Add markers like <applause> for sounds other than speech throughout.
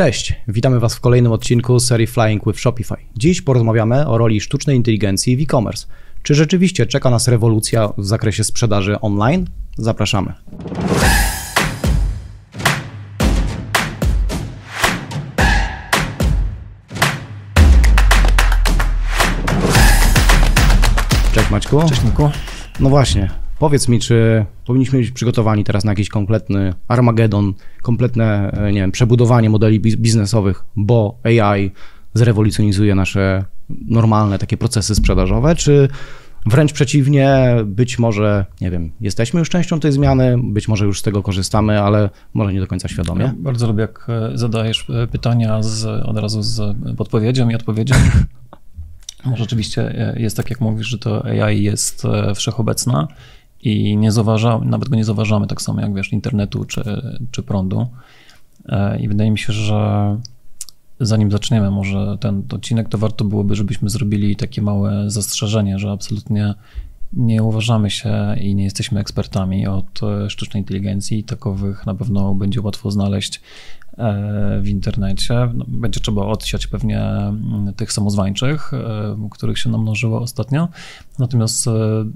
Cześć, witamy Was w kolejnym odcinku serii Flying with Shopify. Dziś porozmawiamy o roli sztucznej inteligencji w e-commerce. Czy rzeczywiście czeka nas rewolucja w zakresie sprzedaży online? Zapraszamy. Cześć Maćku. Cześć Niku. No właśnie, powiedz mi, czy powinniśmy być przygotowani teraz na jakiś kompletny Armagedon, kompletne, e, nie wiem, przebudowanie modeli biz- biznesowych, bo AI zrewolucjonizuje nasze normalne takie procesy sprzedażowe, czy wręcz przeciwnie, być może, nie wiem, jesteśmy już częścią tej zmiany, być może już z tego korzystamy, ale może nie do końca świadomie. Ja bardzo lubię, jak e, zadajesz e, pytania z, od razu z podpowiedzią i odpowiedzią. <laughs> Rzeczywiście jest tak, jak mówisz, że to AI jest wszechobecna i nie zauważamy, nawet go nie zauważamy, tak samo jak wiesz, internetu czy, czy prądu. I wydaje mi się, że zanim zaczniemy może ten odcinek, to warto byłoby, żebyśmy zrobili takie małe zastrzeżenie, że absolutnie nie uważamy się i nie jesteśmy ekspertami od sztucznej inteligencji takowych na pewno będzie łatwo znaleźć w internecie. No, będzie trzeba odsiać pewnie mm, tych samozwańczych, których się namnożyło ostatnio, natomiast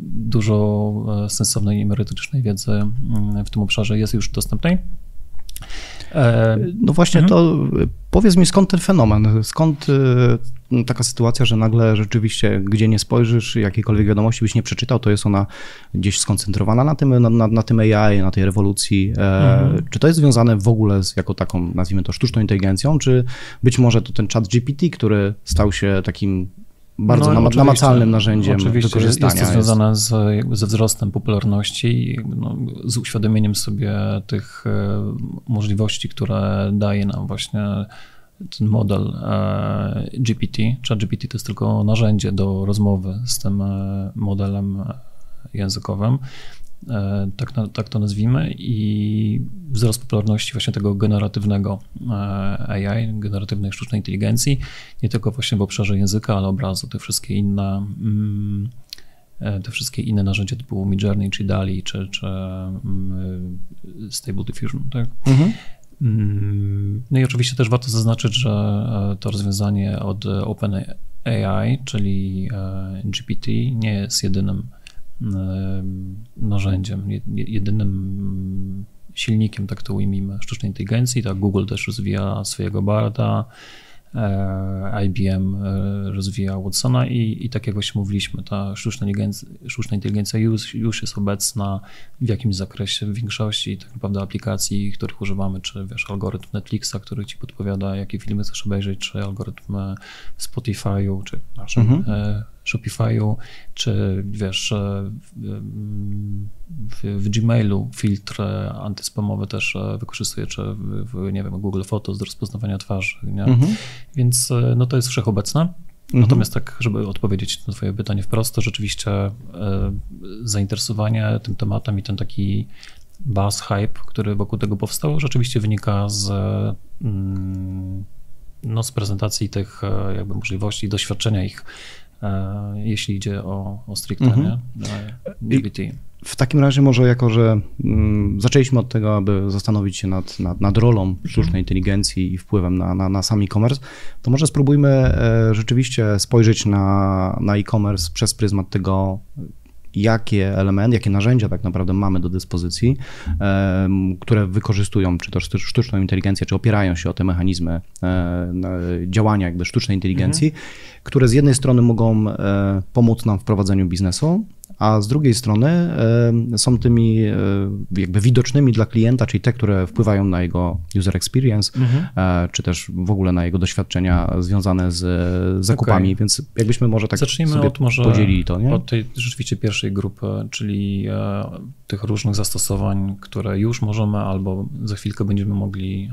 dużo sensownej i merytorycznej wiedzy mm, w tym obszarze jest już dostępnej. No właśnie mhm. to powiedz mi skąd ten fenomen, skąd y, taka sytuacja, że nagle rzeczywiście gdzie nie spojrzysz, jakiejkolwiek wiadomości byś nie przeczytał, to jest ona gdzieś skoncentrowana na tym, na, na, na tym AI, na tej rewolucji. E, mhm. Czy to jest związane w ogóle z jako taką, nazwijmy to, sztuczną inteligencją, czy być może to ten chat GPT, który stał się takim bardzo no, namacalnym narzędziem oczywiście wykorzystania. Jest to związane z, ze wzrostem popularności, no, z uświadomieniem sobie tych e, możliwości, które daje nam właśnie ten model e, GPT. Chat GPT to jest tylko narzędzie do rozmowy z tym e, modelem językowym. E, tak, tak to nazwijmy, i wzrost popularności właśnie tego generatywnego e, AI, generatywnej sztucznej inteligencji, nie tylko właśnie w obszarze języka, ale obrazu, te wszystkie inne mm, e, te wszystkie inne narzędzia typu Midjourney, czy DALI, czy, czy mm, Stable Diffusion, tak? Mhm. Mm, no i oczywiście też warto zaznaczyć, że to rozwiązanie od OpenAI, czyli GPT, nie jest jedynym narzędziem, jedynym silnikiem, tak to ujmijmy, sztucznej inteligencji. Tak, Google też rozwija swojego Barda, e, IBM e, rozwija Watsona i, i tak jak właśnie mówiliśmy, ta sztuczna inteligencja, sztuczna inteligencja już, już jest obecna w jakimś zakresie, w większości tak naprawdę aplikacji, których używamy, czy wiesz, algorytm Netflixa, który ci podpowiada, jakie filmy chcesz obejrzeć, czy algorytm Spotify'u, czy naszym mhm. Shopify'u, czy wiesz, e, w, w, Gmailu filtr antyspamowy też e, wykorzystuję, czy w, nie wiem, Google Photos do rozpoznawania twarzy, nie? Mhm. Więc e, no to jest wszechobecne. Mhm. Natomiast tak, żeby odpowiedzieć na twoje pytanie wprost, to rzeczywiście e, zainteresowanie tym tematem i ten taki buzz, hype, który wokół tego powstał, rzeczywiście wynika z mm, no, z prezentacji tych jakby możliwości, doświadczenia ich jeśli idzie o, o stricte mhm. W takim razie może jako, że mm, zaczęliśmy od tego, aby zastanowić się nad, nad, nad rolą mhm. sztucznej inteligencji i wpływem na, na, na sam e-commerce, to może spróbujmy e, rzeczywiście spojrzeć na, na e-commerce przez pryzmat tego, jakie elementy, jakie narzędzia tak naprawdę mamy do dyspozycji, które wykorzystują czy to sztuczną inteligencję, czy opierają się o te mechanizmy e, działania jakby sztucznej inteligencji, mhm. które z jednej strony mogą e, pomóc nam w prowadzeniu biznesu, a z drugiej strony są tymi e, jakby widocznymi dla klienta, czyli te, które wpływają na jego user experience, mhm. E, czy też w ogóle na jego doświadczenia związane z zakupami, okay. więc jakbyśmy może tak Zacznijmy sobie od może podzielili to, nie? Od tej rzeczywiście pierwszej grupy, czyli e, tych różnych zastosowań, które już możemy albo za chwilkę będziemy mogli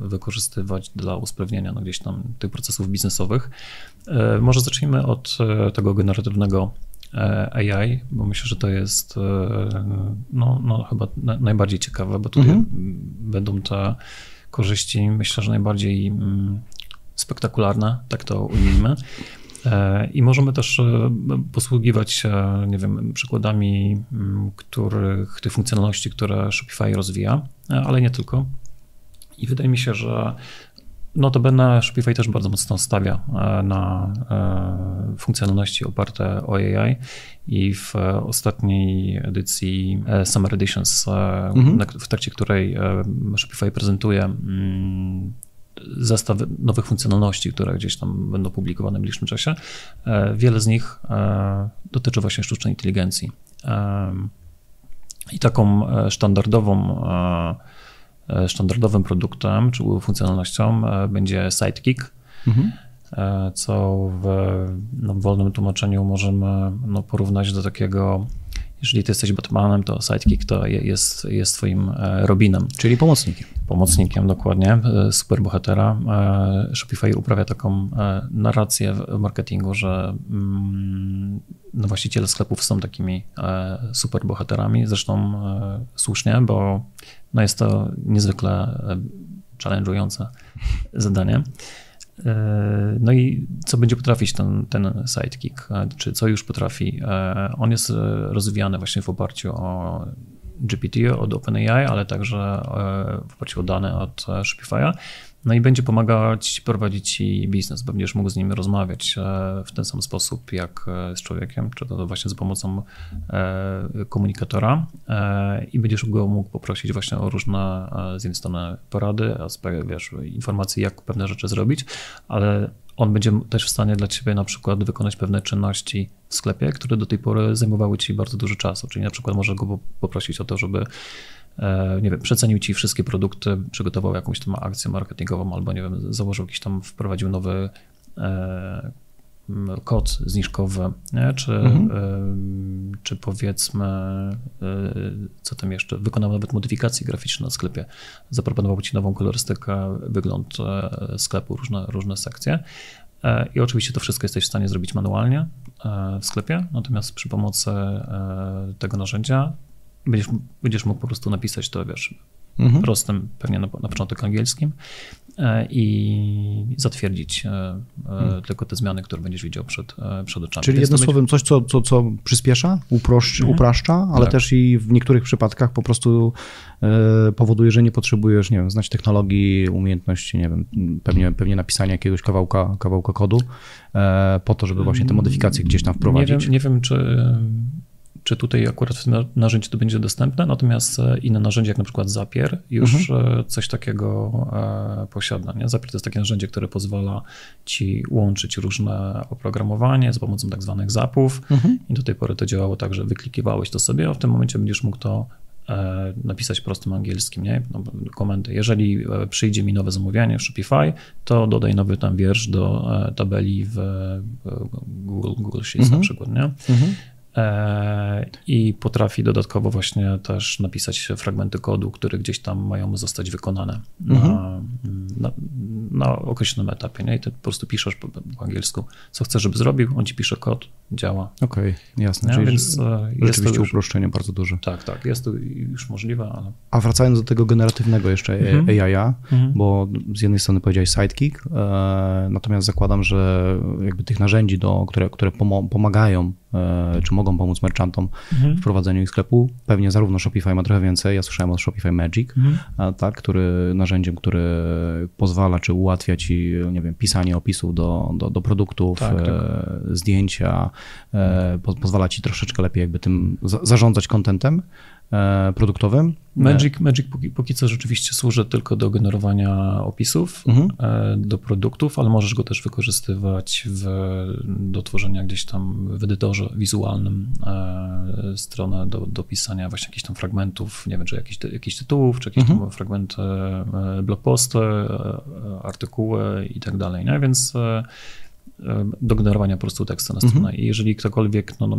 wykorzystywać dla usprawnienia no, gdzieś tam tych procesów biznesowych. Może zacznijmy od tego generatywnego E, AI, bo myślę, że to jest e, no, no chyba najbardziej ciekawe, bo tutaj mhm. będą te korzyści, myślę, że najbardziej mm, spektakularne, tak to ujmijmy. E, I możemy też posługiwać się, nie wiem, przykładami mm, których, tych funkcjonalności, które Shopify rozwija, ale nie tylko. I wydaje mi się, że Notabene Shopify też bardzo mocno stawia na funkcjonalności oparte o AI i w ostatniej edycji Summer Editions, mhm. w trakcie której Shopify prezentuje mm, zestaw nowych funkcjonalności, które gdzieś tam będą publikowane w bliższym czasie. E, wiele z nich e, dotyczy właśnie sztucznej inteligencji. E, I taką standardową, standardowym produktem czy funkcjonalnością będzie Sidekick, mhm. co w no, wolnym tłumaczeniu możemy no, porównać do takiego jeżeli ty jesteś Batmanem, to sidekick to jest, jest twoim e, Robinem. Czyli pomocnikiem. Pomocnikiem, dokładnie. E, super bohatera. E, Shopify uprawia taką narrację w marketingu, że mm, no właściciele sklepów są takimi super bohaterami. Zresztą słusznie, bo no jest to niezwykle challenge'ujące zadanie. E, no i co będzie potrafić ten, ten sidekick, e, czy co już potrafi? E, on jest rozwijany właśnie w oparciu o GPT od OpenAI, ale także w oparciu o dane od Shopify'a. No i będzie pomagać prowadzić ci biznes, będziesz mógł z nim rozmawiać e, w ten sam sposób jak e, z człowiekiem, czy to właśnie za pomocą e, komunikatora i będziesz go mógł poprosić właśnie o różne z jednej strony porady, wiesz, informacje, jak pewne rzeczy zrobić, ale on będzie też w stanie dla ciebie na przykład wykonać pewne czynności w sklepie, które do tej pory zajmowały ci bardzo dużo czasu, czyli na przykład może go poprosić o to, żeby nie wiem, przecenił ci wszystkie produkty, przygotował jakąś tam akcję marketingową albo nie wiem, założył jakiś tam, wprowadził nowy e, kod zniżkowy, nie? Czy, mhm. E, czy powiedzmy, co tam jeszcze, wykonał nawet modyfikacje graficzne na sklepie, zaproponował ci nową kolorystykę, wygląd sklepu, różne, różne sekcje. I oczywiście to wszystko jesteś w stanie zrobić manualnie w sklepie, natomiast przy pomocy tego narzędzia będziesz, będziesz mógł po prostu napisać to, wiesz, mhm. prostym, pewnie na, na początek angielskim e, i zatwierdzić e, e, mhm. tylko te zmiany, które będziesz widział przed, przed oczami. Czyli jednym słowem coś, co, co, co przyspiesza, uproszcz, mhm. upraszcza, ale tak. też i w niektórych przypadkach po prostu powoduje, że nie potrzebujesz, nie wiem, znać technologii, umiejętności, nie wiem, pewnie, pewnie napisania jakiegoś kawałka, kawałka kodu po to, żeby właśnie te modyfikacje gdzieś tam wprowadzić. Nie wiem, nie wiem czy czy tutaj akurat w tym narzędziu to będzie dostępne, natomiast e, inne narzędzie, jak na przykład Zapier, już mhm. E, coś takiego e, posiada. Nie? Zapier to jest takie narzędzie, które pozwala ci łączyć różne oprogramowanie za pomocą tak zwanych zapów mhm. i do tej pory to działało tak, że wyklikiwałeś to sobie, a w tym momencie będziesz mógł to napisać prostym angielskim, nie? No, komendy. Jeżeli przyjdzie mi nowe zamówienie w Shopify, to dodaj nowy tam wiersz do tabeli w Google, Google Sheets mhm. na przykład, nie? Mhm. I potrafi dodatkowo właśnie też napisać fragmenty kodu, które gdzieś tam mają zostać wykonane mhm. na, na, na, określonym etapie. Nie? I ty po prostu piszesz po, po, angielsku, co chcesz, żeby zrobił, on ci pisze kod, działa. Okej, okay, jasne. Czyli Więc e, jest to już, uproszczenie bardzo duże. Tak, tak, jest to już możliwe. Ale... A wracając do tego generatywnego jeszcze mhm. AI, mhm. bo z jednej strony powiedziałeś sidekick, e, natomiast zakładam, że jakby tych narzędzi, do, które, które pomagają E, czy mogą pomóc merchantom mhm. w prowadzeniu ich sklepu. Pewnie zarówno Shopify ma trochę więcej. Ja słyszałem o Shopify Magic, mhm. tak, który narzędziem, który pozwala czy ułatwia ci, nie wiem, pisanie opisów do, do, do produktów, tak, tak. E, zdjęcia, e, pozwala ci troszeczkę lepiej jakby tym zarządzać kontentem. E, produktowym. Magic, Magic póki, póki, co rzeczywiście służy tylko do generowania opisów mhm. E, do produktów, ale możesz go też wykorzystywać w, do tworzenia gdzieś tam w edytorze wizualnym e, stronę do, do pisania właśnie jakichś tam fragmentów, nie wiem, czy jakichś, jakichś tytułów, czy jakieś mhm. tam fragmenty blogposty, artykuły i tak dalej, nie? więc do generowania po prostu tekstu na stronę. Mhm. I jeżeli ktokolwiek, no, no,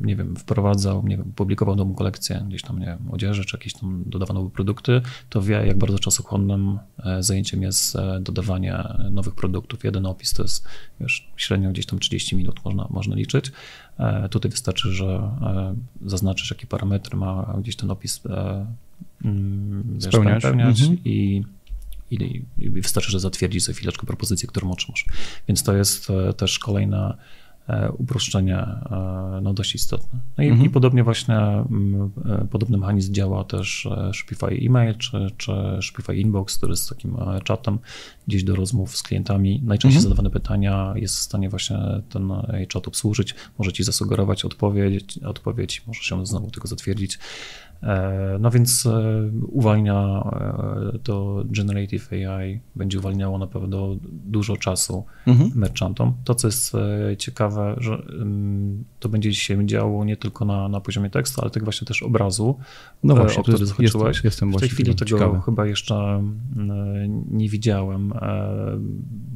nie wiem, wprowadzał, nie wiem, publikował nową kolekcję gdzieś tam, nie wiem, odzieży, czy jakieś tam dodawał nowe produkty, to wie, jak bardzo czasochłonnym e, zajęciem jest e, dodawanie nowych produktów. Jeden opis to jest, wiesz, średnio gdzieś tam 30 minut można, można liczyć. E, tutaj wystarczy, że zaznaczysz, jakie parametry ma gdzieś ten opis mm, wiesz, spełniać, mhm. i i, wystarczy, że zatwierdzić sobie chwileczkę propozycję, którą otrzymasz. Więc to jest e, też kolejna uproszczenie no, dość istotne. No i, mhm. i podobnie właśnie mm, podobny mechanizm działa też Shopify Email czy, czy Shopify Inbox, który jest takim czatem gdzieś do rozmów z klientami. Najczęściej mhm. zadawane pytania jest w stanie właśnie ten czat obsłużyć, może ci zasugerować odpowiedź, odpowiedź może się znowu tylko zatwierdzić. E, no więc e, uwalnia e, to Generative AI, będzie uwalniało na pewno dużo czasu mhm. merchantom. To, co jest ciekawe, że mm, to będzie się działo nie tylko na, na poziomie tekstu, ale tak właśnie też obrazu, no właśnie, o który zahaczyłeś. Jest, jestem w tej chwili tego ciekawy. chyba jeszcze mm, nie widziałem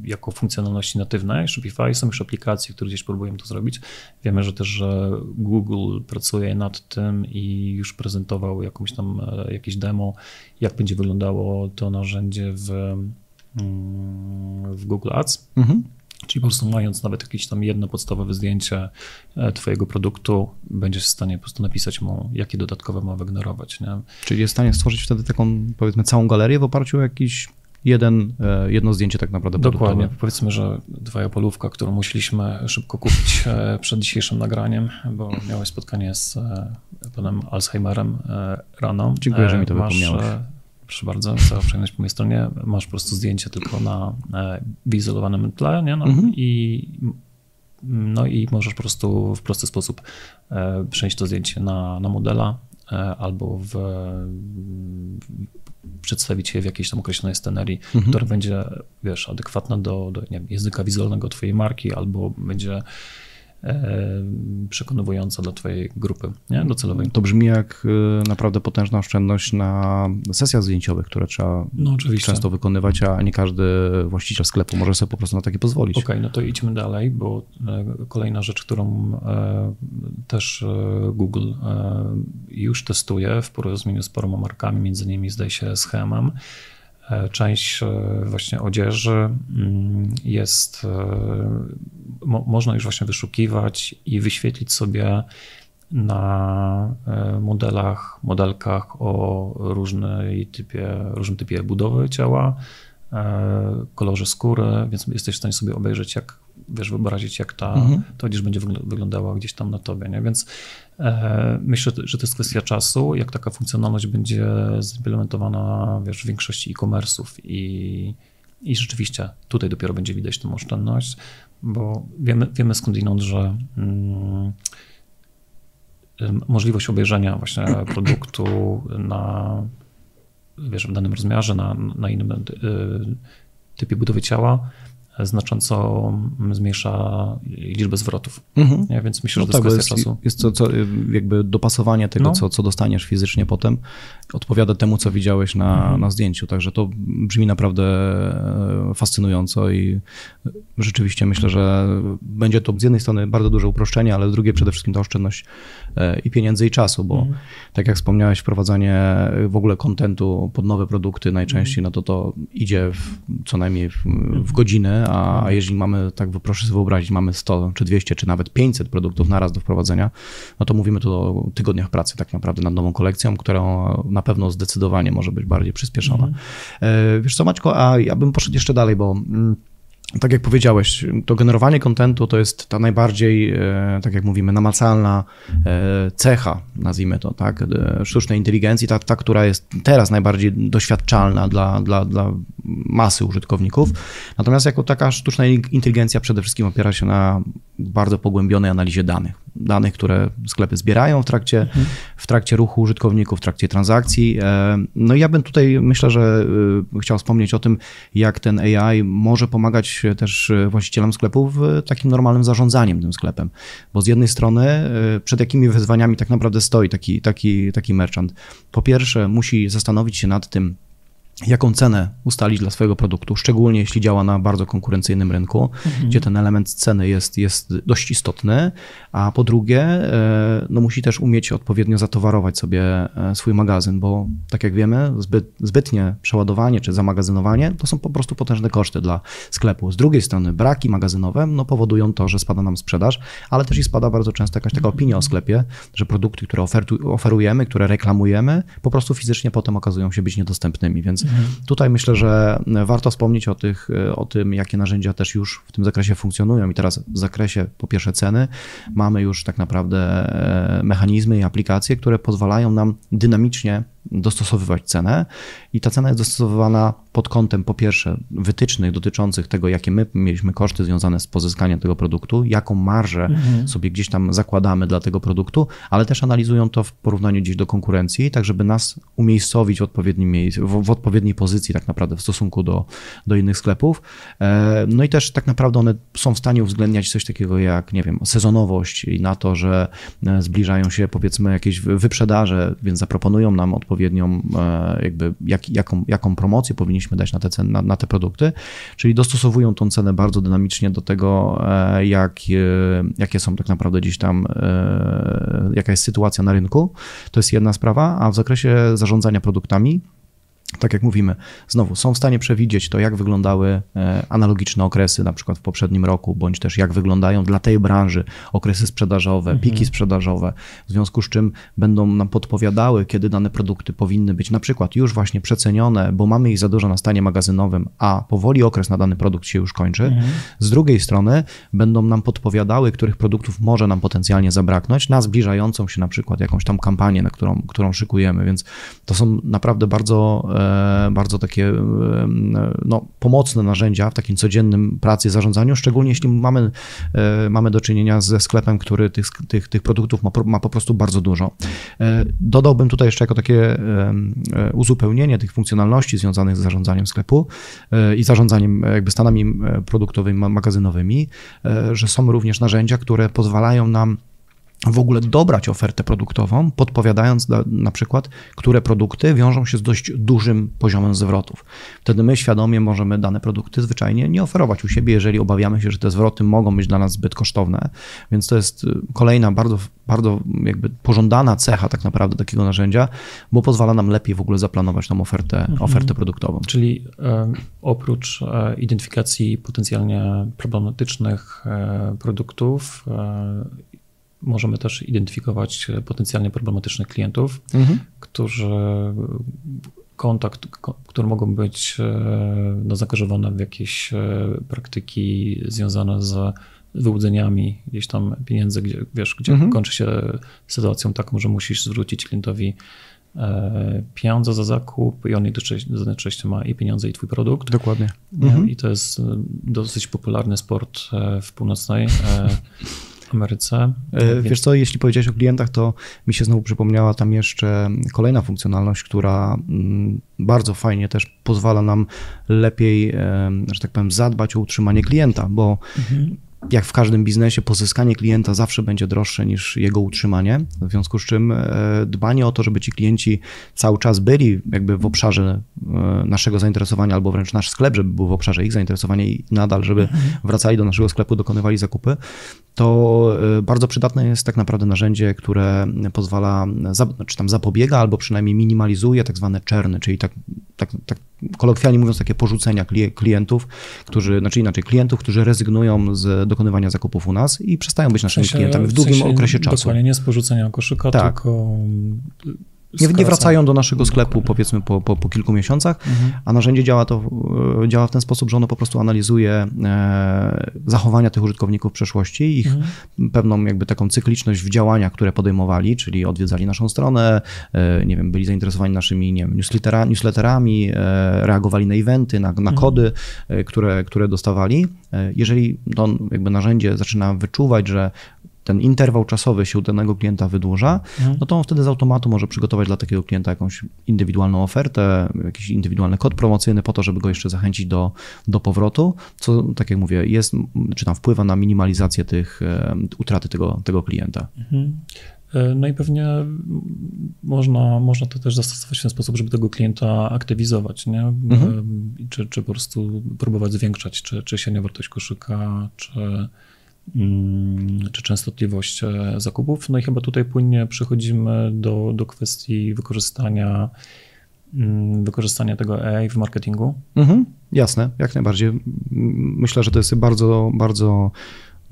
jako funkcjonalności natywnej Shopify. Są już aplikacje, które gdzieś próbują to zrobić. Wiemy, że też że Google pracuje nad tym i już prezentował jakąś tam, e, jakieś demo, jak będzie wyglądało to narzędzie w, mm, w Google Ads. Mhm. Czyli po prostu mając nawet jakieś tam jedno podstawowe zdjęcie e, Twojego produktu, będziesz w stanie po prostu napisać mu, jakie dodatkowe ma wygenerować. Nie? Czyli jest w stanie stworzyć wtedy taką, powiedzmy, całą galerię w oparciu o jakiś jeden, e, jedno zdjęcie tak naprawdę Dokładnie. Produktowe. Powiedzmy, że twoja polówka, którą musieliśmy szybko kupić e, przed dzisiejszym nagraniem, bo miałeś spotkanie z e, panem Alzheimerem rano. Dziękuję, że mi to Masz, wypomniałeś. Proszę bardzo, cała przyjemność po mojej stronie. Masz po prostu zdjęcie tylko na wyizolowanym tle nie? No, mhm. i no i możesz po prostu w prosty sposób przenieść to zdjęcie na, na modela albo w, przedstawić je w jakiejś tam określonej scenerii, mhm. która będzie, wiesz, adekwatna do, do nie wiem, języka wizualnego twojej marki albo będzie przekonująca dla twojej grupy nie? docelowej. To brzmi jak e, naprawdę potężna oszczędność na sesjach zdjęciowych, które trzeba no, często wykonywać, a nie każdy właściciel sklepu może sobie po prostu na takie pozwolić. Okej, okay, no to idźmy dalej, bo e, kolejna rzecz, którą też Google już testuje w porozumieniu z paroma markami, między innymi zdaje się z H&M, Część właśnie odzieży mm, jest, mo, można już właśnie wyszukiwać i wyświetlić sobie na e, modelach, modelkach o różnej typie, różnym typie budowy ciała, e, kolorze skóry, więc jesteś w stanie sobie obejrzeć, jak wiesz, wyobrazić, jak ta, mhm. ta odzież będzie wyglądała gdzieś tam na tobie, nie? Więc e, myślę, że to jest kwestia czasu, jak taka funkcjonalność będzie zimplementowana, wiesz, w większości e-commerce'ów i, i rzeczywiście tutaj dopiero będzie widać tę oszczędność, bo wiemy, wiemy skądinąd, że mm, możliwość obejrzenia właśnie <clears throat> produktu na, wiesz, w danym rozmiarze, na, na innym y, typie budowy ciała znacząco zmniejsza liczbę zwrotów. Mhm. Ja, więc myślę, no że to tak, jest kwestia jest, czasu. Jest to, co, jakby dopasowanie tego, no. co, co dostaniesz fizycznie potem, odpowiada temu, co widziałeś na, mhm. na zdjęciu. Także to brzmi naprawdę e, fascynująco i rzeczywiście myślę, że będzie to z jednej strony bardzo duże uproszczenie, ale z drugiej przede wszystkim ta oszczędność e, i pieniędzy i czasu, bo mhm. tak jak wspomniałeś, wprowadzanie w ogóle kontentu pod nowe produkty najczęściej, no to to idzie w, co najmniej w, w godzinę, a, a jeżeli mamy, tak proszę sobie wyobrazić, mamy 100 czy 200 czy nawet 500 produktów naraz do wprowadzenia, no to mówimy tu o tygodniach pracy tak naprawdę nad nową kolekcją, która na pewno zdecydowanie może być bardziej przyspieszona. Mhm. Wiesz co Maćko, a ja bym poszedł jeszcze dalej, bo mm, tak jak powiedziałeś, to generowanie kontentu to jest ta najbardziej, e, tak jak mówimy, namacalna e, cecha, nazwijmy to, tak, e, sztucznej inteligencji, ta, ta która jest teraz najbardziej doświadczalna dla, dla, dla masy użytkowników. Natomiast jako taka sztuczna inteligencja przede wszystkim opiera się na bardzo pogłębionej analizie danych. Danych, które sklepy zbierają w trakcie, w trakcie ruchu użytkowników, w trakcie transakcji. No i ja bym tutaj myślę, że chciał wspomnieć o tym, jak ten AI może pomagać też e, właścicielom sklepów w takim normalnym zarządzaniem tym sklepem. Bo z jednej strony e, przed jakimi wyzwaniami tak naprawdę stoi taki, taki, taki merchant. Po pierwsze musi zastanowić się nad tym, jaką cenę ustalić dla swojego produktu, szczególnie jeśli działa na bardzo konkurencyjnym rynku, mhm. gdzie ten element ceny jest, jest dość istotny, a po drugie, e, no musi też umieć odpowiednio zatowarować sobie e, swój magazyn, bo tak jak wiemy, zbyt, zbytnie przeładowanie czy zamagazynowanie to są po prostu potężne koszty dla sklepu. Z drugiej strony braki magazynowe no, powodują to, że spada nam sprzedaż, ale też i spada bardzo często jakaś taka opinia o sklepie, że produkty, które oferujemy, które reklamujemy, po prostu fizycznie potem okazują się być niedostępnymi, więc mhm. tutaj myślę, że warto wspomnieć o, tych, o tym, jakie narzędzia też już w tym zakresie funkcjonują. I teraz w zakresie po pierwsze ceny mamy już tak naprawdę e, mechanizmy i aplikacje, które pozwalają nam dynamicznie dostosowywać cenę i ta cena jest dostosowywana pod kątem po pierwsze wytycznych dotyczących tego, jakie my mieliśmy koszty związane z pozyskaniem tego produktu, jaką marżę mhm. sobie gdzieś tam zakładamy dla tego produktu, ale też analizują to w porównaniu gdzieś do konkurencji, tak żeby nas umiejscowić w odpowiednim miejscu, w, w odpowiedniej pozycji tak naprawdę w stosunku do, do innych sklepów. E, no i też tak naprawdę one są w stanie uwzględniać coś takiego jak, nie wiem, sezonowość i na to, że e, zbliżają się powiedzmy jakieś wyprzedaże, więc zaproponują nam odpowiednią e, jakby jak, jaką, jaką promocję powinniśmy dać na te, ceny, na, na te produkty, czyli dostosowują tą cenę bardzo dynamicznie do tego, jak, jakie są tak naprawdę gdzieś tam, jaka jest sytuacja na rynku. To jest jedna sprawa, a w zakresie zarządzania produktami, tak jak mówimy, znowu są w stanie przewidzieć to, jak wyglądały e, analogiczne okresy, na przykład w poprzednim roku, bądź też jak wyglądają dla tej branży okresy sprzedażowe, mhm. piki sprzedażowe, w związku z czym będą nam podpowiadały, kiedy dane produkty powinny być na przykład już właśnie przecenione, bo mamy ich za dużo na stanie magazynowym, a powoli okres na dany produkt się już kończy. Mhm. Z drugiej strony będą nam podpowiadały, których produktów może nam potencjalnie zabraknąć na zbliżającą się na przykład jakąś tam kampanię, na którą, którą szykujemy, więc to są naprawdę bardzo E, bardzo takie e, no, pomocne narzędzia w takim codziennym pracy i zarządzaniu, szczególnie jeśli mamy, e, mamy do czynienia ze sklepem, który tych, tych, tych produktów ma, ma po prostu bardzo dużo. Dodałbym tutaj jeszcze jako takie uzupełnienie tych funkcjonalności związanych z zarządzaniem sklepu i zarządzaniem jakby stanami produktowymi, magazynowymi, że są również narzędzia, które pozwalają nam w ogóle dobrać ofertę produktową, podpowiadając na, na, przykład, które produkty wiążą się z dość dużym poziomem zwrotów. Wtedy my świadomie możemy dane produkty zwyczajnie nie oferować u siebie, jeżeli obawiamy się, że te zwroty mogą być dla nas zbyt kosztowne. Więc to jest y, kolejna bardzo, bardzo jakby pożądana cecha tak naprawdę takiego narzędzia, bo pozwala nam lepiej w ogóle zaplanować tą ofertę, mhm. ofertę produktową. Czyli e, oprócz e, identyfikacji potencjalnie problematycznych e, produktów możemy też identyfikować potencjalnie problematycznych klientów, mhm. którzy kontakt, które mogą być e, no, zaangażowane w jakieś e, praktyki związane z wyłudzeniami gdzieś tam pieniędzy, gdzie, wiesz, gdzie mhm. kończy się sytuacją taką, że musisz zwrócić klientowi e, pieniądze za zakup i on jednocześnie ma i pieniądze i twój produkt. Dokładnie. Mhm. I to jest dosyć popularny sport w północnej <laughs> Ameryce. E, wiesz co, jeśli powiedziałeś o klientach, to mi się znowu przypomniała tam jeszcze kolejna funkcjonalność, która mm, bardzo fajnie też pozwala nam lepiej, że tak powiem, zadbać o utrzymanie klienta, bo mhm jak w każdym biznesie, pozyskanie klienta zawsze będzie droższe niż jego utrzymanie. W związku z czym e, dbanie o to, żeby ci klienci cały czas byli jakby w obszarze e, naszego zainteresowania, albo wręcz nasz sklep, żeby był w obszarze ich zainteresowania i nadal, żeby mhm. wracali do naszego sklepu, dokonywali zakupy, to e, bardzo przydatne jest tak naprawdę narzędzie, które pozwala, czy tam zapobiega, albo przynajmniej minimalizuje tak zwane czerny, czyli tak, tak, tak kolokwialnie mówiąc, takie porzucenia klientów, którzy, znaczy inaczej, klientów, którzy rezygnują z dokonywania zakupów u nas i przestają być naszymi w sensie, klientami w długim w sensie okresie czasu. Dokładnie, nie z porzucenia koszyka, tak. tylko nie, nie, wracają do naszego sklepu powiedzmy po, po, po kilku miesiącach, mhm. a narzędzie działa, to, e, działa w ten sposób, że ono po prostu analizuje e, zachowania tych użytkowników w przeszłości, ich mhm. pewną jakby taką cykliczność w działaniach, które podejmowali, czyli odwiedzali naszą stronę, e, nie wiem, byli zainteresowani naszymi nie wiem, newslettera, newsletterami, reagowali na eventy, na, na mhm. kody, które, które dostawali. Jeżeli to jakby narzędzie zaczyna wyczuwać, że ten interwał czasowy się u danego klienta wydłuża, mhm. no to on wtedy z automatu może przygotować dla takiego klienta jakąś indywidualną ofertę, jakiś indywidualny kod promocyjny po to, żeby go jeszcze zachęcić do, do powrotu, co tak jak mówię, jest, czy tam wpływa na minimalizację tych utraty tego, tego klienta. Mhm. E, no i pewnie można, można to też zastosować w ten sposób, żeby tego klienta aktywizować, nie? Mhm. Czy, czy po prostu próbować zwiększać, czy, czy średnią wartość koszyka, czy czy częstotliwość e, zakupów. No i chyba tutaj płynnie przechodzimy do, do kwestii wykorzystania, mm, wykorzystania tego AI w marketingu. Mhm, jasne, jak najbardziej. Myślę, że to jest bardzo, bardzo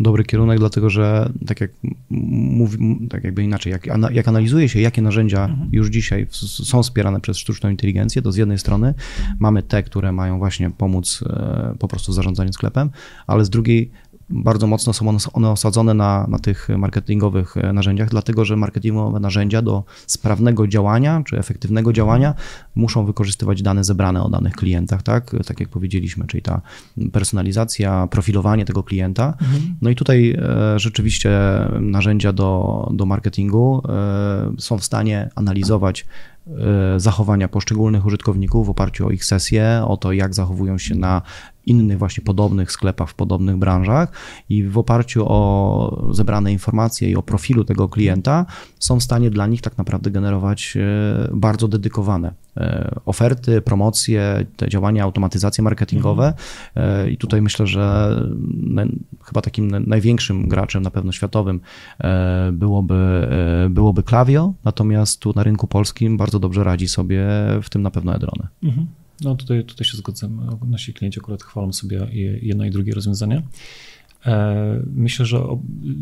dobry kierunek, dlatego że tak jak mówi, tak jakby inaczej, jak, jak analizuje się, jakie narzędzia mhm. już dzisiaj są wspierane przez sztuczną inteligencję, to z jednej strony mamy te, które mają właśnie pomóc e, po prostu w zarządzaniu sklepem, ale z drugiej bardzo mocno są one osadzone na, na tych marketingowych e, narzędziach, dlatego że marketingowe narzędzia do sprawnego działania czy efektywnego działania muszą wykorzystywać dane zebrane o danych klientach, tak? Tak jak powiedzieliśmy, czyli ta personalizacja, profilowanie tego klienta. Mhm. No i tutaj e, rzeczywiście narzędzia do, do marketingu e, są w stanie analizować zachowania poszczególnych użytkowników w oparciu o ich sesje, o to, jak zachowują się na innych właśnie podobnych sklepach w podobnych branżach i w oparciu o zebrane informacje i o profilu tego klienta są w stanie dla nich tak naprawdę generować e, bardzo dedykowane e, oferty, promocje, te działania, automatyzacje marketingowe mhm. i tutaj myślę, że chyba takim największym graczem na pewno światowym byłoby, byłoby Klaviyo, natomiast tu na rynku polskim bardzo dobrze radzi sobie w tym na pewno Edrone. Mhm. No tutaj, tutaj się zgadzam. Nasi klienci akurat chwalą sobie jedno i drugie rozwiązanie. E, myślę, że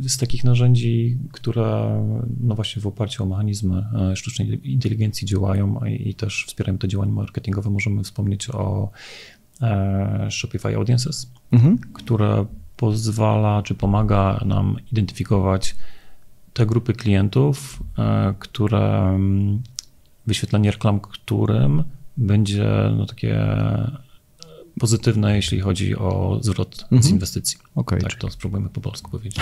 z takich narzędzi, które no właśnie w oparciu o mechanizmy e, sztucznej inteligencji działają i też wspierają te działania marketingowe, możemy wspomnieć o e, Shopify Audiences, mhm. które pozwala czy pomaga nam identyfikować te grupy klientów, które mm, wyświetlanie reklam, którym będzie no, takie pozytywne, jeśli chodzi o zwrot mhm. z inwestycji. Okay. Tak to spróbujemy po polsku powiedzieć.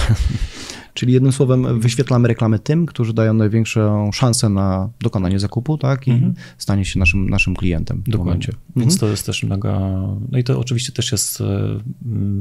<laughs> Czyli jednym słowem wyświetlamy reklamy tym, którzy dają największą szansę na dokonanie zakupu, tak? I mhm. stanie się naszym, naszym klientem w Dokładnie. momencie. Więc mhm. to jest też mega... No i to oczywiście też jest e,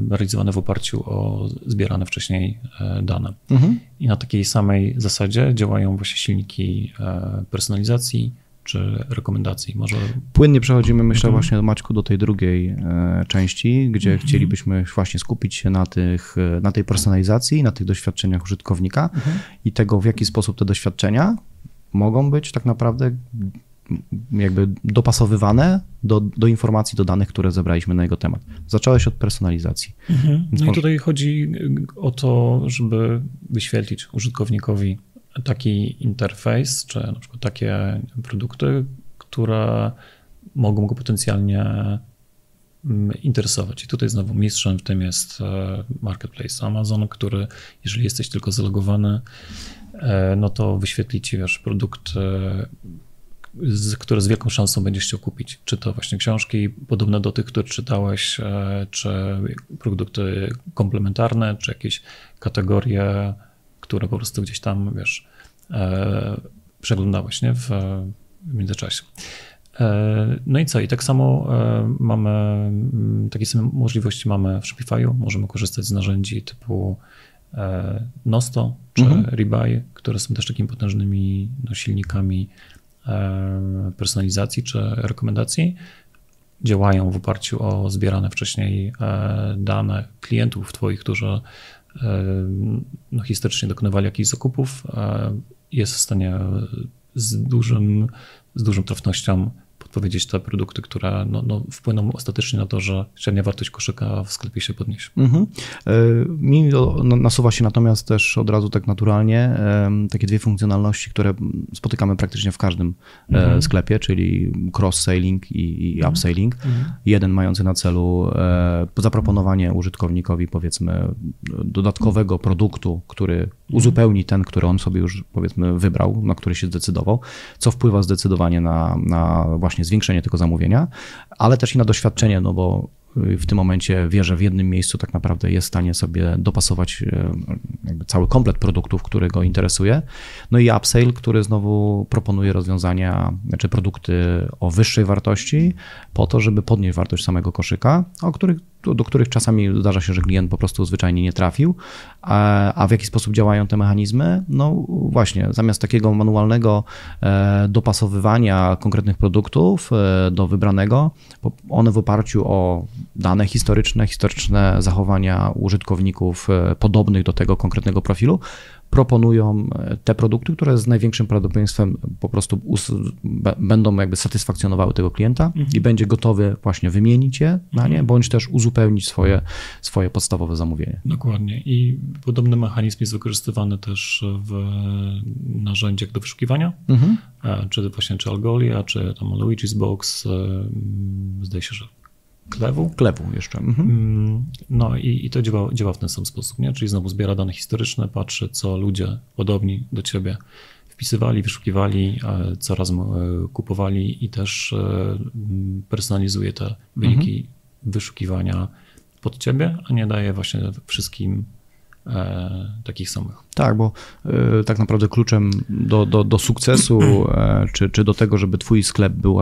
realizowane w oparciu o zbierane wcześniej e, dane. Mhm. I na takiej samej zasadzie działają właśnie silniki e, personalizacji, czy rekomendacji? Może... Płynnie przechodzimy, myślę, mhm. właśnie Maćku do tej drugiej e, części, gdzie mhm. chcielibyśmy właśnie skupić się na, tych, e, na tej personalizacji, na tych doświadczeniach użytkownika mhm. i tego, w jaki sposób te doświadczenia mogą być tak naprawdę jakby dopasowywane do, do informacji, do danych, które zebraliśmy na jego temat. Zacząłeś od personalizacji. Mhm. No i tutaj chodzi o to, żeby wyświetlić użytkownikowi taki interfejs, czy na przykład takie produkty, które mogą go potencjalnie mm, interesować. I tutaj znowu mistrzem w tym jest e, marketplace Amazon, który, jeżeli jesteś tylko zalogowany, e, no to wyświetli ci wiesz, produkt, e, który z wielką szansą będziesz chciał kupić. Czy to właśnie książki podobne do tych, które czytałeś, czy produkty komplementarne, czy jakieś kategorie które po prostu gdzieś tam, wiesz, e, przeglądałeś, nie, w, w międzyczasie. E, no i co? I tak samo e, mamy, mm, takie same możliwości mamy w Shopify'u. Możemy korzystać z narzędzi typu e, Nosto czy mhm. Rebuy, które są też takimi potężnymi no, silnikami personalizacji czy rekomendacji. Działają w oparciu o zbierane wcześniej dane klientów Twoich, którzy no, historycznie dokonywali jakichś zakupów, jest w stanie z, dużym, z dużą trafnością podpowiedzieć te produkty, które no, no, wpłyną ostatecznie na to, że średnia wartość koszyka w sklepie się podniesie. Mhm. E, mi nasuwa się natomiast też od razu tak naturalnie takie dwie funkcjonalności, które spotykamy praktycznie w każdym e, mhm. sklepie, czyli cross-selling i, i upselling. Mhm. Jeden mający na celu e, zaproponowanie użytkownikowi powiedzmy dodatkowego produktu, który uzupełni ten, który on sobie już powiedzmy wybrał, na który się zdecydował, co wpływa zdecydowanie na, na właśnie zwiększenie tego zamówienia, ale też i na doświadczenie, no bo w tym momencie wie, że w jednym miejscu tak naprawdę jest w stanie sobie dopasować e, cały komplet produktów, który go interesuje. No i upsale, który znowu proponuje rozwiązania, znaczy produkty o wyższej wartości, po to, żeby podnieść wartość samego koszyka, o których do których czasami zdarza się, że klient po prostu zwyczajnie nie trafił. A, w jaki sposób działają te mechanizmy? No właśnie, zamiast takiego manualnego e, dopasowywania konkretnych produktów e, do wybranego, one w oparciu o dane historyczne, historyczne zachowania użytkowników e, podobnych do tego konkretnego profilu, proponują e, te produkty, które z największym prawdopodobieństwem po prostu będą jakby satysfakcjonowały tego klienta mhm. i będzie gotowy właśnie wymienić je na nie, mhm. bądź też uzupełnić swoje, swoje podstawowe zamówienie. Dokładnie i podobny mechanizm jest wykorzystywany też w narzędziach do wyszukiwania, mhm. E, czy właśnie czy Algolia, czy tam Luigi's Box, e, zdaje się, że Klewu. Klewu jeszcze. Mhm. Mm, no i, i to działa, działa w ten sam sposób, nie? czyli znowu zbiera dane historyczne, patrzy, co ludzie podobni do ciebie wpisywali, wyszukiwali, e, co raz kupowali i też personalizuje te wyniki mhm. wyszukiwania pod ciebie, a nie daje właśnie wszystkim e, takich samych. Tak, bo y, tak naprawdę kluczem do, do, do sukcesu, e, czy, czy do tego, żeby twój sklep był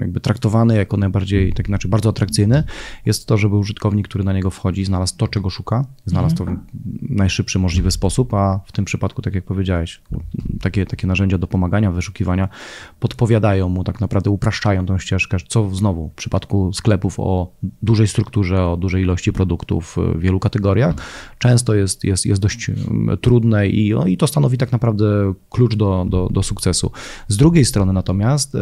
jakby traktowany jako najbardziej, tak znaczy bardzo atrakcyjny, jest to, żeby użytkownik, który na niego wchodzi, znalazł to, czego szuka, znalazł to w najszybszy możliwy sposób, a w tym przypadku, tak jak powiedziałeś, takie, takie narzędzia do pomagania, wyszukiwania podpowiadają mu, tak naprawdę upraszczają tą ścieżkę, co znowu w przypadku sklepów o dużej strukturze, o dużej ilości produktów w wielu kategoriach, często jest, jest, jest dość trudne i, no, i to stanowi tak naprawdę klucz do, do, do sukcesu. Z drugiej strony natomiast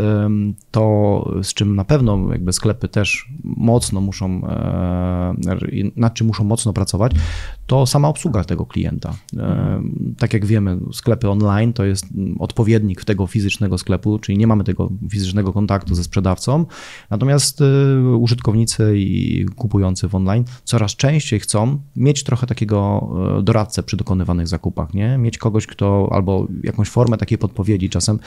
to, z czym na pewno jakby sklepy też mocno muszą, nad czym muszą mocno pracować, to sama obsługa tego klienta. Tak jak wiemy, sklepy online to jest odpowiednik tego fizycznego sklepu, czyli nie mamy tego fizycznego kontaktu ze sprzedawcą, natomiast y, użytkownicy i kupujący w online coraz częściej chcą mieć trochę takiego e, doradcę przy dokonywanych zakupach, nie? Mieć kogoś, kto albo jakąś formę takiej podpowiedzi czasem,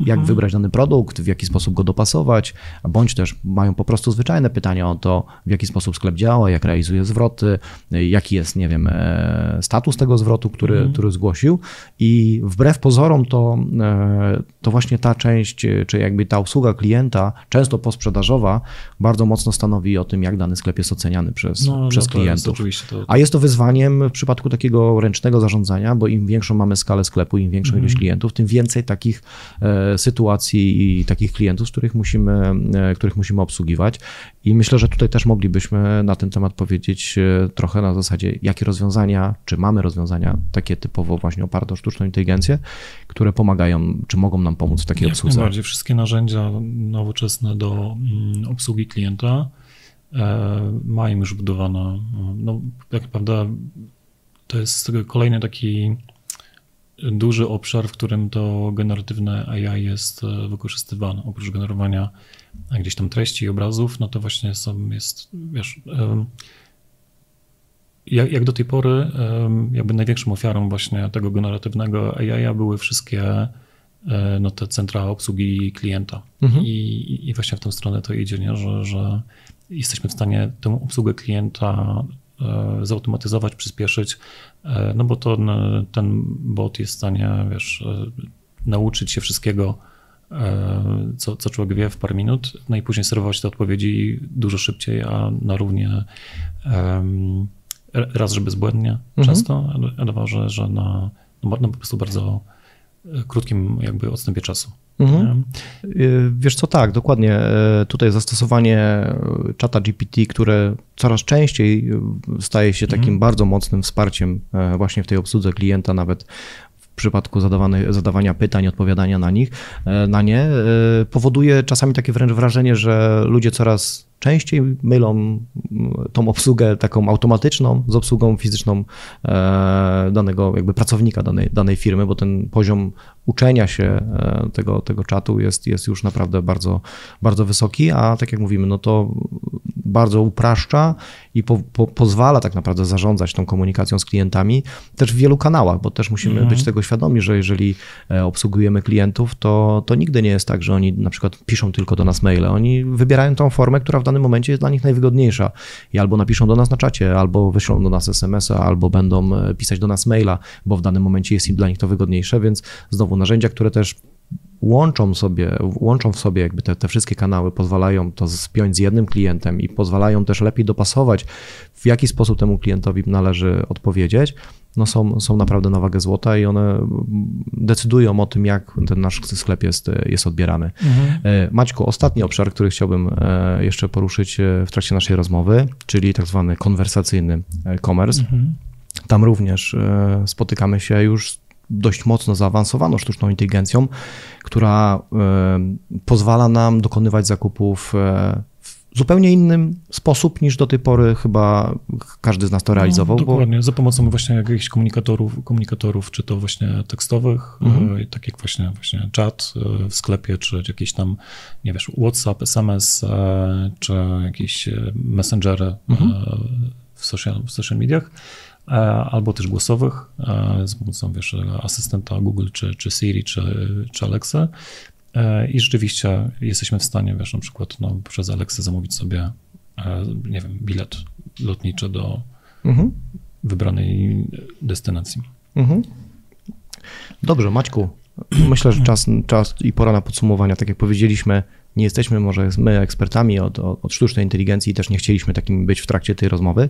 jak mhm. wybrać dany produkt, w jaki sposób go dopasować, bądź też mają po prostu zwyczajne pytania o to, w jaki sposób sklep działa, jak realizuje zwroty, jaki jest, nie wiem, e, status tego zwrotu, który, mhm. który zgłosił i wbrew pozorom to, e, to właśnie ta część, czy jakby ta usługa klienta, często posprzedażowa, bardzo mocno stanowi o tym, jak dany sklep jest oceniany przez, no, no przez no klientów. Jest to... A jest to wyzwaniem w przypadku takiego ręcznego zarządzania, bo im większą mamy skalę sklepu, im większą mhm. ilość klientów, tym więcej takich e, sytuacji i takich klientów, których musimy, e, których musimy obsługiwać. I myślę, że tutaj też moglibyśmy na ten temat powiedzieć e, trochę na zasadzie, jakie rozwiązania, czy mamy rozwiązania takie typowo właśnie oparte o sztuczną inteligencję, które pomagają, czy mogą nam pomóc w takiej Jak obsłudze. Najbardziej wszystkie narzędzia nowoczesne do mm, obsługi klienta e, mają już budowane, no tak naprawdę to jest kolejny taki duży obszar, w którym to generatywne AI jest e, wykorzystywane. Oprócz generowania gdzieś tam treści i obrazów, no to właśnie są, jest, wiesz, jak, jak do tej pory jakby największą ofiarą właśnie tego generatywnego AI były wszystkie e, no, te centra obsługi klienta. Mhm. I, I właśnie w tę stronę to idzie, nie? Że, że jesteśmy w stanie tę obsługę klienta zautomatyzować, przyspieszyć, e, no bo to ten bot jest w stanie, wiesz, e, nauczyć się wszystkiego, co, co człowiek wie w parę minut, no i później serwować te odpowiedzi dużo szybciej, a na równie raz, że bezbłędnie mhm. często, a dwa, że, że na, no, no po prostu bardzo krótkim jakby odstępie czasu. Mhm. Y, wiesz co, tak, dokładnie. Y, tutaj zastosowanie y, czata GPT, które coraz częściej staje się takim mhm. bardzo mocnym wsparciem właśnie w tej obsłudze klienta, nawet w przypadku zadawania pytań, odpowiadania na nich, na nie, powoduje czasami takie wręcz wrażenie, że ludzie coraz częściej mylą tą obsługę taką automatyczną z obsługą fizyczną e, danego jakby pracownika danej, danej firmy, bo ten poziom uczenia się e, tego, tego czatu jest, jest już naprawdę bardzo, bardzo wysoki, a tak jak mówimy, no to bardzo upraszcza i po, po, pozwala tak naprawdę zarządzać tą komunikacją z klientami też w wielu kanałach, bo też musimy mhm. być tego świadomi, że jeżeli e, obsługujemy klientów, to, to nigdy nie jest tak, że oni na przykład piszą tylko do nas maile. Oni wybierają tą formę, która w danym momencie jest dla nich najwygodniejsza. I albo napiszą do nas na czacie, albo wyślą do nas SMS-a, albo będą e, pisać do nas maila, bo w danym momencie jest im dla nich to wygodniejsze, więc znowu narzędzia, które też łączą sobie, łączą w sobie jakby te, te wszystkie kanały, pozwalają to spiąć z jednym klientem i pozwalają też lepiej dopasować, w jaki sposób temu klientowi należy odpowiedzieć, no są, są naprawdę na wagę złota i one decydują o tym, jak ten nasz sklep jest, jest odbierany. Mhm. E, Maćku, ostatni obszar, który chciałbym e, jeszcze poruszyć e, w trakcie naszej rozmowy, czyli tak zwany konwersacyjny commerce. Mhm Tam również spotykamy się już dość mocno zaawansowaną sztuczną inteligencją, która pozwala nam dokonywać zakupów zupełnie innym sposób niż do tej pory chyba każdy z nas to realizował. No, dokładnie, bo... za pomocą właśnie jakichś komunikatorów, komunikatorów, czy to właśnie tekstowych, mhm. E, tak jak właśnie, właśnie czat e, w sklepie, czy jakieś tam, nie wiesz, WhatsApp, SMS, e, czy jakieś messengery mhm. w, social, w social mediach albo też głosowych, z pomocą wiesz, asystenta Google, czy, czy Siri, czy, czy Alexa. E, I rzeczywiście jesteśmy w stanie, wiesz, na przykład no, przez Alexę zamówić sobie, e, nie wiem, bilet lotniczy do mhm. wybranej destynacji. Mhm. Dobrze, Maćku, <clears throat> myślę, że czas, czas i pora na podsumowania. Tak jak powiedzieliśmy, nie jesteśmy może my ekspertami od, od, sztucznej inteligencji i też nie chcieliśmy takim być w trakcie tej rozmowy.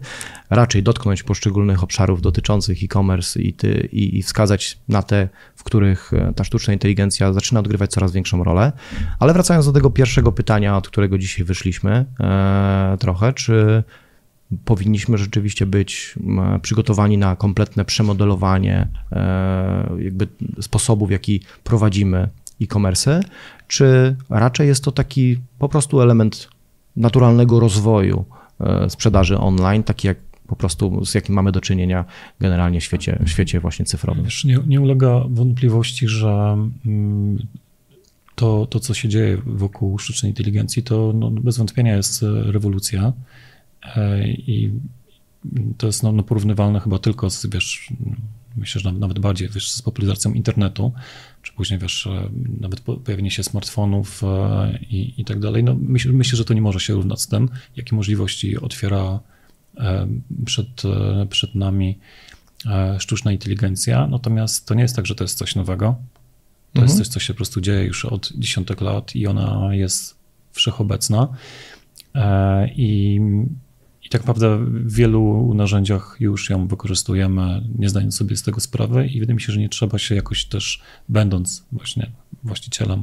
Raczej dotknąć poszczególnych obszarów dotyczących e-commerce i, ty, i, i wskazać na te, w których e, ta sztuczna inteligencja zaczyna odgrywać coraz większą rolę. Ale wracając do tego pierwszego pytania, od którego dzisiaj wyszliśmy e, trochę, czy powinniśmy rzeczywiście być przygotowani na kompletne przemodelowanie e, jakby sposobu, w jaki prowadzimy e-commerce, czy raczej jest to taki po prostu element naturalnego rozwoju e, sprzedaży online, taki jak po prostu z jakim mamy do czynienia generalnie w świecie, w świecie właśnie cyfrowym. Wiesz, nie, nie ulega wątpliwości, że mm, to, to, co się dzieje wokół sztucznej inteligencji, to no, bez wątpienia jest rewolucja e, i to jest no, no porównywalne chyba tylko z, wiesz, myślę, że nawet bardziej wiesz, z popularyzacją internetu, czy później wiesz, e, nawet pojawienie się smartfonów e, i, i tak dalej. No, myślę, myślę, że to nie może się równać z tym, jakie możliwości otwiera e, przed, przed nami sztuczna inteligencja. Natomiast to nie jest tak, że to jest coś nowego. To mhm. jest coś, co się po prostu dzieje już od dziesiątek lat i ona jest wszechobecna. I i tak naprawdę w wielu narzędziach już ją wykorzystujemy, nie zdając sobie z tego sprawy, i wydaje mi się, że nie trzeba się jakoś też, będąc właśnie właścicielem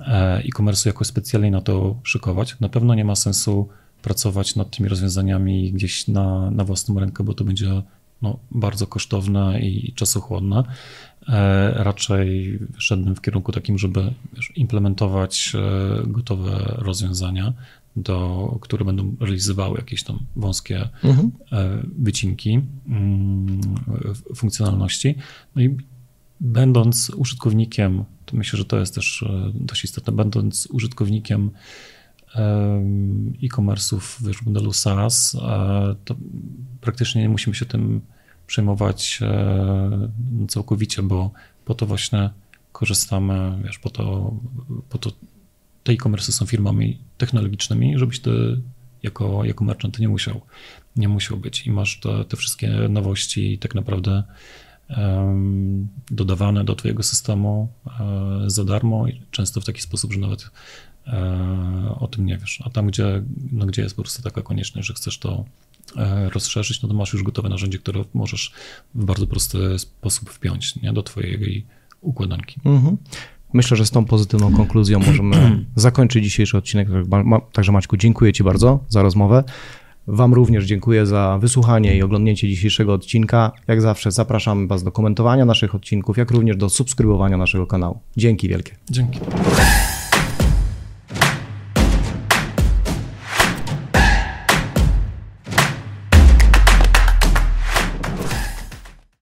e, e-commerce, jakoś specjalnie na to szykować. Na pewno nie ma sensu pracować nad tymi rozwiązaniami gdzieś na, na własną rękę, bo to będzie no, bardzo kosztowne i czasochłonne. E, raczej szedłbym w kierunku takim, żeby implementować e, gotowe rozwiązania do, które będą realizowały jakieś tam wąskie mhm. E, wycinki mm, funkcjonalności. No i będąc użytkownikiem, to myślę, że to jest też e, dość istotne, będąc użytkownikiem e-commerce'ów w modelu SaaS, to praktycznie nie musimy się tym przejmować całkowicie, bo po to właśnie korzystamy, wiesz, po to, po to te e-commerce są firmami technologicznymi, żebyś ty jako, jako merchant nie musiał, nie musiał być i masz te, te wszystkie nowości tak naprawdę um, dodawane do twojego systemu um, za darmo i często w taki sposób, że nawet um, o tym nie wiesz. A tam, gdzie, no, gdzie jest po prostu taka konieczność, że chcesz to rozszerzyć, no to masz już gotowe narzędzie, które możesz w bardzo prosty sposób wpiąć nie, do twojej układanki. Mhm. Myślę, że z tą pozytywną konkluzją <clears throat> możemy zakończyć dzisiejszy odcinek. Także Maćku, dziękuję Ci bardzo za rozmowę. Wam również dziękuję za wysłuchanie i oglądnięcie dzisiejszego odcinka. Jak zawsze zapraszamy Was do komentowania naszych odcinków, jak również do subskrybowania naszego kanału. Dzięki wielkie. Dzięki.